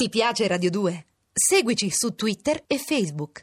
Ti piace Radio 2? Seguici su Twitter e Facebook.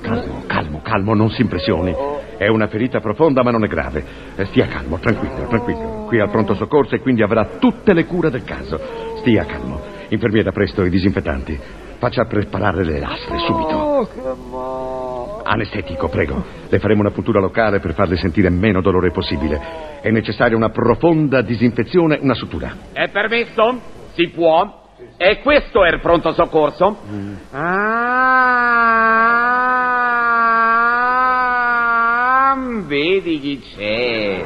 Calmo, calmo, calmo, non si impressioni. È una ferita profonda ma non è grave. Eh, Stia calmo, tranquillo, tranquillo. Qui al pronto soccorso e quindi avrà tutte le cure del caso. Stia calmo. Infermiera, presto, i disinfettanti. Faccia preparare le lastre, subito. Anestetico, prego. Le faremo una puntura locale per farle sentire meno dolore possibile. È necessaria una profonda disinfezione, una sutura. È permesso? Si può? E questo è il pronto soccorso? Ah, vedi chi c'è?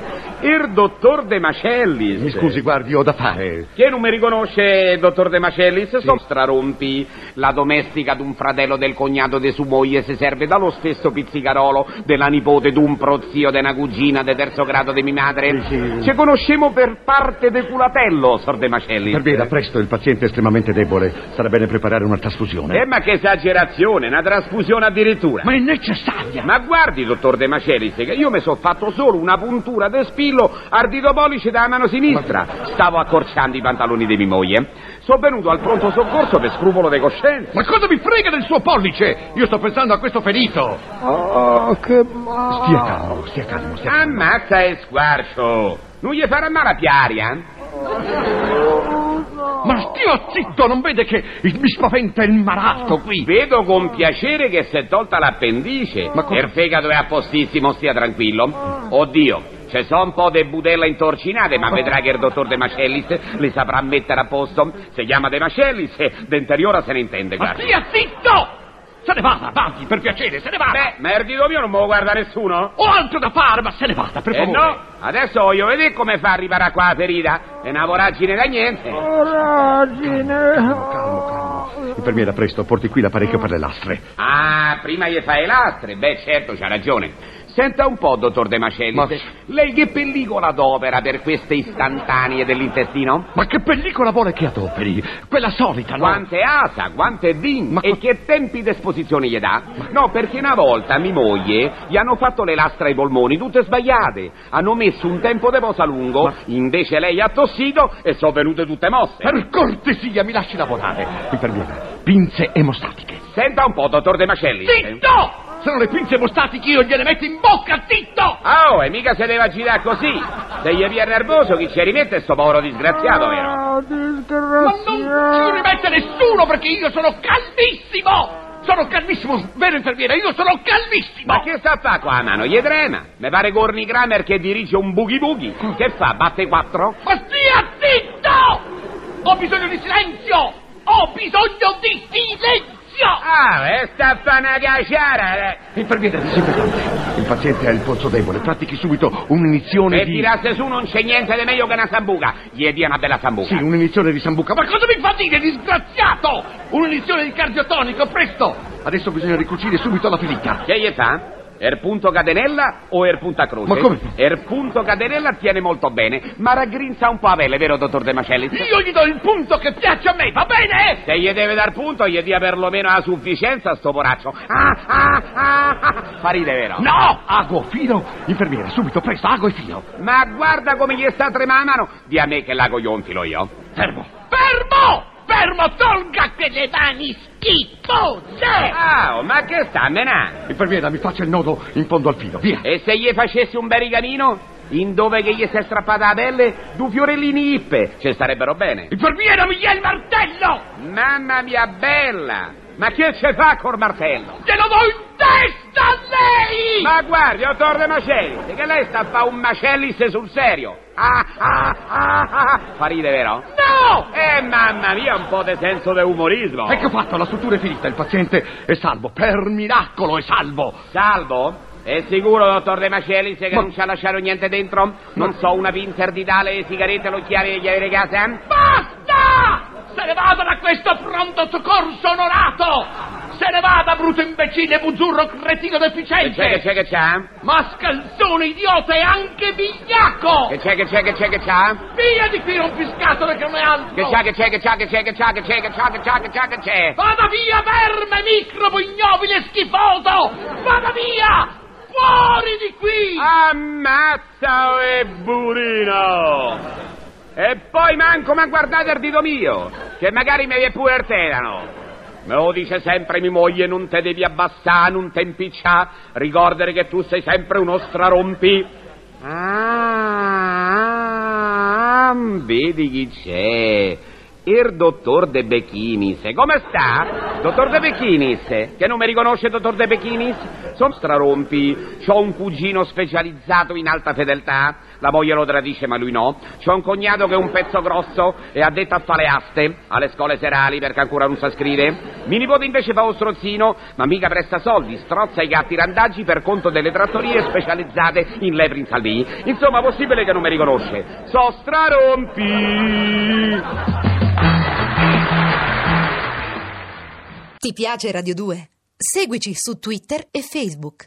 Dottor De Macellis. Mi scusi, guardi, ho da fare. Chi non mi riconosce, dottor De Macellis? Sono strarompi. La domestica d'un fratello del cognato de su moglie si serve dallo stesso pizzicarolo della nipote d'un prozio de una cugina de terzo grado di mia madre. Sì. Ci conoscemo per parte de culatello, sor De Macellis. Infermiera, presto, il paziente è estremamente debole. Sarà bene preparare una trasfusione. Eh, ma che esagerazione, una trasfusione addirittura. Ma è necessaria! Ma guardi, dottor De Macelis, che io mi sono fatto solo una puntura de spillo ardito police da mano sinistra. Stavo accorciando i pantaloni di mia moglie. Sono venuto al pronto soccorso per scrupolo di coscienza. Ma cosa mi frega del suo pollice? Io sto pensando a questo ferito. Oh, che male. Stia calmo, stia calmo, stia calmo. Ammazza e squarcio. Non gli farà male a piaria? Ma stia zitto, non vede che mi spaventa il marasco qui? Vedo con piacere che si è tolta l'appendice. Ma come- Il fegato è a postissimo, stia tranquillo. Oddio, ci sono un po' di budella intorcinate, ma vedrà che il dottor De Macellis le saprà mettere a posto. Si chiama De Macellis d'interiora se ne intende, Ma guarda. stia zitto! Se ne vada, avanti, per piacere, se ne vada! Beh, ma il dito mio non me lo guarda nessuno? Ho altro da fare, ma se ne vada, per Eh favore! no, adesso voglio vedere come fa a riparare qua la ferita. È una voragine da niente. Voragine. Calmo, calmo. Infermiera, presto, porti qui l'apparecchio per le lastre. Ah, prima gli fai le lastre? Beh, certo, c'ha ragione. Senta un po', dottor De Macelli. Ma- Lei che pellicola adopera per queste istantanee dell'intestino? Ma che pellicola vuole che adoperi? Quella solita, no? Quante asa, quante din Ma e che tempi d'esposizione gli dà? No, perché una volta mia moglie gli hanno fatto le lastre ai polmoni tutte sbagliate. Hanno messo un tempo di posa lungo, invece lei ha tossito e sono venute tutte mosse. Per cortesia, mi lasci lavorare. Infermiera, pinze emostatiche. Senta un po', dottor De Macelli. Zitto! Sono le pinze emostatiche, io gliele metto in bocca, zitto! Ah, oh, e mica se deve agitare così. Se gli viene nervoso, chi ci rimette è sto povero disgraziato, vero? Ah, Ma non ci disgraziato. rimette nessuno perché io sono calmissimo! Sono calmissimo, vero infermiera? Io sono calmissimo! Ma che sta a fare qua a mano? Gli trema? Mi pare Gorni Kramer che dirige un boogie boogie. Che fa? Batte quattro? Ma stia zitto! Ho bisogno di silenzio! Ho bisogno di silenzio! Ah, e sta a fare una caciara. eh. Infermiera disinfettante. Il paziente ha il polso debole. Pratichi subito un'iniezione di... tirasse su non c'è niente di meglio che una sambuca. Gli dia una bella sambuca. Sì, un'iniezione di sambuca. Ma cosa mi fa dire, disgraziato? Un'iniezione di cardiotonico, presto! Adesso bisogna ricucire subito la ferita. Che gli fa? Er punto cadenella o er punta croce? Ma come? Er punto cadenella tiene molto bene, ma raggrinza un po' a pelle, vero, dottor De Macelli? Io gli do il punto che piace a me, va bene? Se gli deve dar punto, gli dia perlomeno la sufficienza a sto poraccio. Ah, ah, ah, ah. Fa ride, vero? No! Ago, filo! Infermiera, subito, presto, ago e filo. Ma guarda come gli sta tremando la mano. Di a me che l'ago io infilo io. Fermo! Fermo! Fermo! Tolga quelle mani schifose! Ah, oh, ma che sta a menare? Infermiera, mi faccia il nodo in fondo al filo, via! E se gli facessi un bel rigamino? In dove che gli si è strappata la pelle? Due fiorellini ippe. Ci starebbero bene. Infermiera, mi dia il martello! Mamma mia bella! Ma che ce fa col martello? Glielo do in testa a lei! Ma guardi, dottor De Macellis, che lei sta a fare un macellis sul serio. Ah, ah, ah, ah. Fa ride, vero? No! Eh, mamma mia, un po' di senso di umorismo. Ecco fatto, la struttura è finita, il paziente è salvo, per miracolo è salvo! Salvo? È sicuro, dottor De Macellis, che Ma- non ci ha lasciato niente dentro? Non so, una pinza erditale, le sigarette, l'occhiale e gli avere casa? Basta! Se ne vada da questo pronto soccorso onorato! Se ne vada, brutto imbecille, buzzurro, cretino Che c'è, che deficiente! c'è, che c'è? Mascalzone, idiota e anche vigliacco! Che c'è, che c'è, che c'è, che c'è? Via di qui, rompiscatole che non è altro! Che c'è, che c'è, che c'è, che c'è, che c'è, che c'è, che c'è, che c'è, che c'è, che c'è? Vada via, verme, microbo, ignobile, schifoso! Vada via! Fuori di qui! Ammazza, e burino! E poi manco ma guardate il dito mio, che magari mi è pure arterano. Me lo dice sempre mia moglie, non te devi abbassare, non te impiccià, ricordare che tu sei sempre uno strarompi. Ah, vedi chi c'è? Il dottor De Bechinis. Come sta? Dottor De Bechinis? Che non mi riconosce, dottor De Bechinis? Sono strarompi. C'ho un cugino specializzato in alta fedeltà. La moglie lo tradisce, ma lui no. C'ho un cognato che è un pezzo grosso e ha detto a fare aste alle scuole serali perché ancora non sa scrivere. Mio nipote invece fa lo strozzino, ma mica presta soldi, strozza i gatti randaggi per conto delle trattorie specializzate in lepri in salvini. Insomma, possibile che non mi riconosce. So strarompi! Ti piace Radio 2? Seguici su Twitter e Facebook.